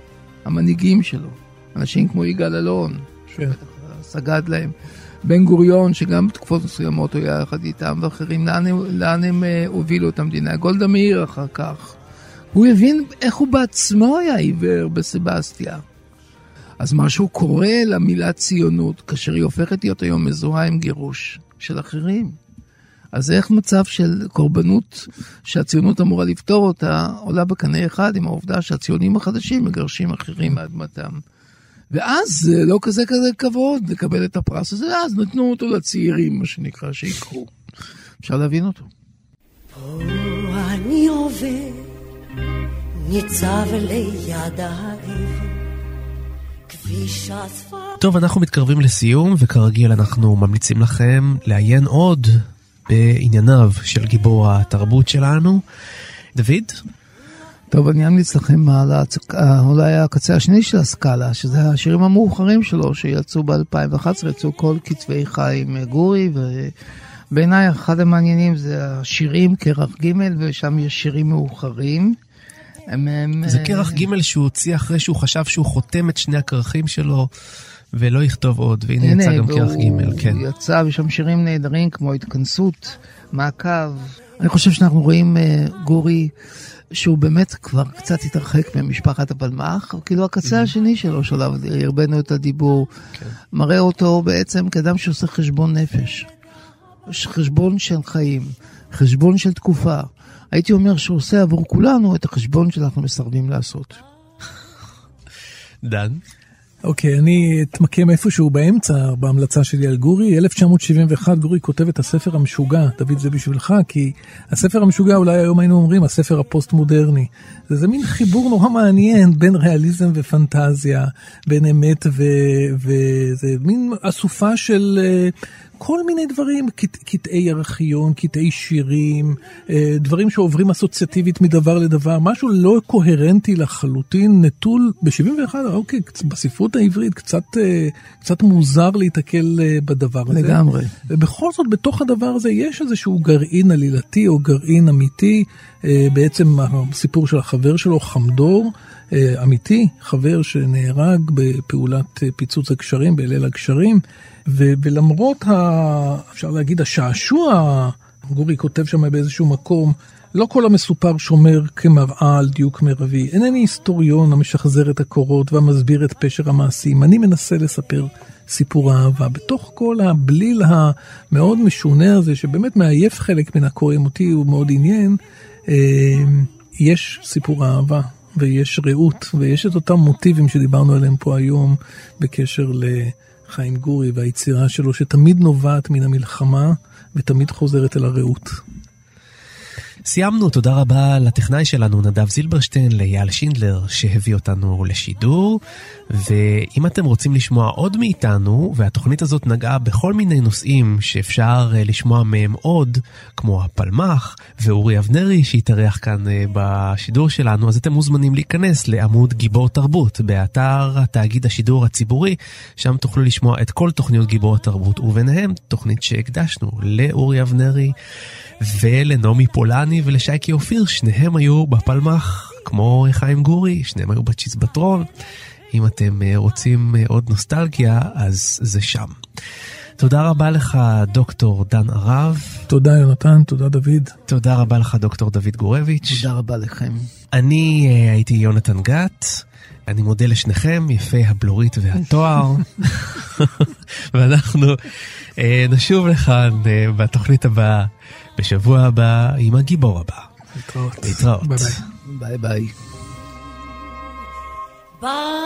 המנהיגים שלו, אנשים כמו יגאל אלון, כן. סגד להם, בן גוריון, שגם בתקופות מסוימות הוא היה יחד איתם, ואחרים, לאן, הם- לאן הם אה, הובילו את המדינה, גולדה מאיר אחר כך. הוא הבין איך הוא בעצמו היה עיוור בסבסטיה. אז מה שהוא קורא למילה ציונות, כאשר היא הופכת להיות היום מזוהה עם גירוש של אחרים. אז איך מצב של קורבנות שהציונות אמורה לפתור אותה, עולה בקנה אחד עם העובדה שהציונים החדשים מגרשים אחרים מאדמתם. ואז זה לא כזה כזה כבוד לקבל את הפרס הזה, אז נתנו אותו לצעירים, מה שנקרא, שיקחו. אפשר להבין אותו. פה אני עובר, ניצב ליד אספלט. טוב, אנחנו מתקרבים לסיום, וכרגיל אנחנו ממליצים לכם לעיין עוד בענייניו של גיבור התרבות שלנו. דוד? טוב, אני אמליץ לכם על הצ... אה, אולי הקצה השני של הסקאלה, שזה השירים המאוחרים שלו, שיצאו ב-2011, יצאו כל כתבי חיים גורי, ובעיניי אחד המעניינים זה השירים כרך ג' ושם יש שירים מאוחרים. הם, הם, זה כרך ג' שהוא הוציא אחרי שהוא חשב שהוא חותם את שני הכרכים שלו, ולא יכתוב עוד, והנה יצא גם כרך ג', כן. הוא יצא, ויש שם שירים נהדרים כמו התכנסות, מעקב. אני חושב שאנחנו רואים uh, גורי שהוא באמת כבר קצת התרחק ממשפחת הפלמ"ח, כאילו הקצה השני שלו, שעליו הרבנו את הדיבור, מראה אותו בעצם כאדם שעושה חשבון נפש. חשבון של חיים, חשבון של תקופה. הייתי אומר שהוא עושה עבור כולנו את החשבון שאנחנו מסרבים לעשות. דן? אוקיי, אני אתמקם איפשהו באמצע בהמלצה שלי על גורי. 1971 גורי כותב את הספר המשוגע, דוד זה בשבילך, כי הספר המשוגע אולי היום היינו אומרים הספר הפוסט-מודרני. זה, זה מין חיבור נורא מעניין בין ריאליזם ופנטזיה, בין אמת ו... וזה מין אסופה של uh, כל מיני דברים, קטעי ארכיון, קטעי שירים, אה, דברים שעוברים אסוציאטיבית מדבר לדבר, משהו לא קוהרנטי לחלוטין, נטול, ב-71, אוקיי, בספרות העברית קצת, אה, קצת מוזר להיתקל אה, בדבר הזה. לגמרי. ובכל זאת, בתוך הדבר הזה יש איזשהו גרעין עלילתי או גרעין אמיתי, בעצם הסיפור של החבר שלו, חמדור. אמיתי, חבר שנהרג בפעולת פיצוץ הגשרים, בליל הגשרים, ולמרות, ה- אפשר להגיד, השעשוע, גורי כותב שם באיזשהו מקום, לא כל המסופר שומר כמראה על דיוק מרבי. אינני היסטוריון המשחזר את הקורות והמסביר את פשר המעשים. אני מנסה לספר סיפור אהבה. בתוך כל הבליל המאוד משונה הזה, שבאמת מעייף חלק מן הקוראים, אותי הוא מאוד עניין, אה, יש סיפור אהבה. ויש רעות, ויש את אותם מוטיבים שדיברנו עליהם פה היום בקשר ל... חיים גורי והיצירה שלו, שתמיד נובעת מן המלחמה ותמיד חוזרת אל הרעות. סיימנו, תודה רבה לטכנאי שלנו נדב זילברשטיין, לאייל שינדלר שהביא אותנו לשידור. ואם אתם רוצים לשמוע עוד מאיתנו, והתוכנית הזאת נגעה בכל מיני נושאים שאפשר אה, לשמוע מהם עוד, כמו הפלמ"ח ואורי אבנרי שהתארח כאן אה, בשידור שלנו, אז אתם מוזמנים להיכנס לעמוד גיבור תרבות באתר התאגיד השידור הציבורי, שם תוכלו לשמוע את כל תוכניות גיבור התרבות, וביניהם תוכנית שהקדשנו לאורי אבנרי. ולנעמי פולני ולשייקי אופיר, שניהם היו בפלמ"ח, כמו חיים גורי, שניהם היו בצ'יזבטרון. אם אתם אה, רוצים אה, עוד נוסטלגיה, אז זה שם. תודה רבה לך, דוקטור דן ערב. תודה, יונתן, תודה, דוד. תודה רבה לך, דוקטור דוד גורביץ'. תודה רבה לכם. אני אה, הייתי יונתן גת. אני מודה לשניכם, יפי הבלורית והתואר. ואנחנו נשוב לכאן בתוכנית הבאה, בשבוע הבא, עם הגיבור הבא. להתראות. להתראות. ביי ביי. ביי ביי. Babe.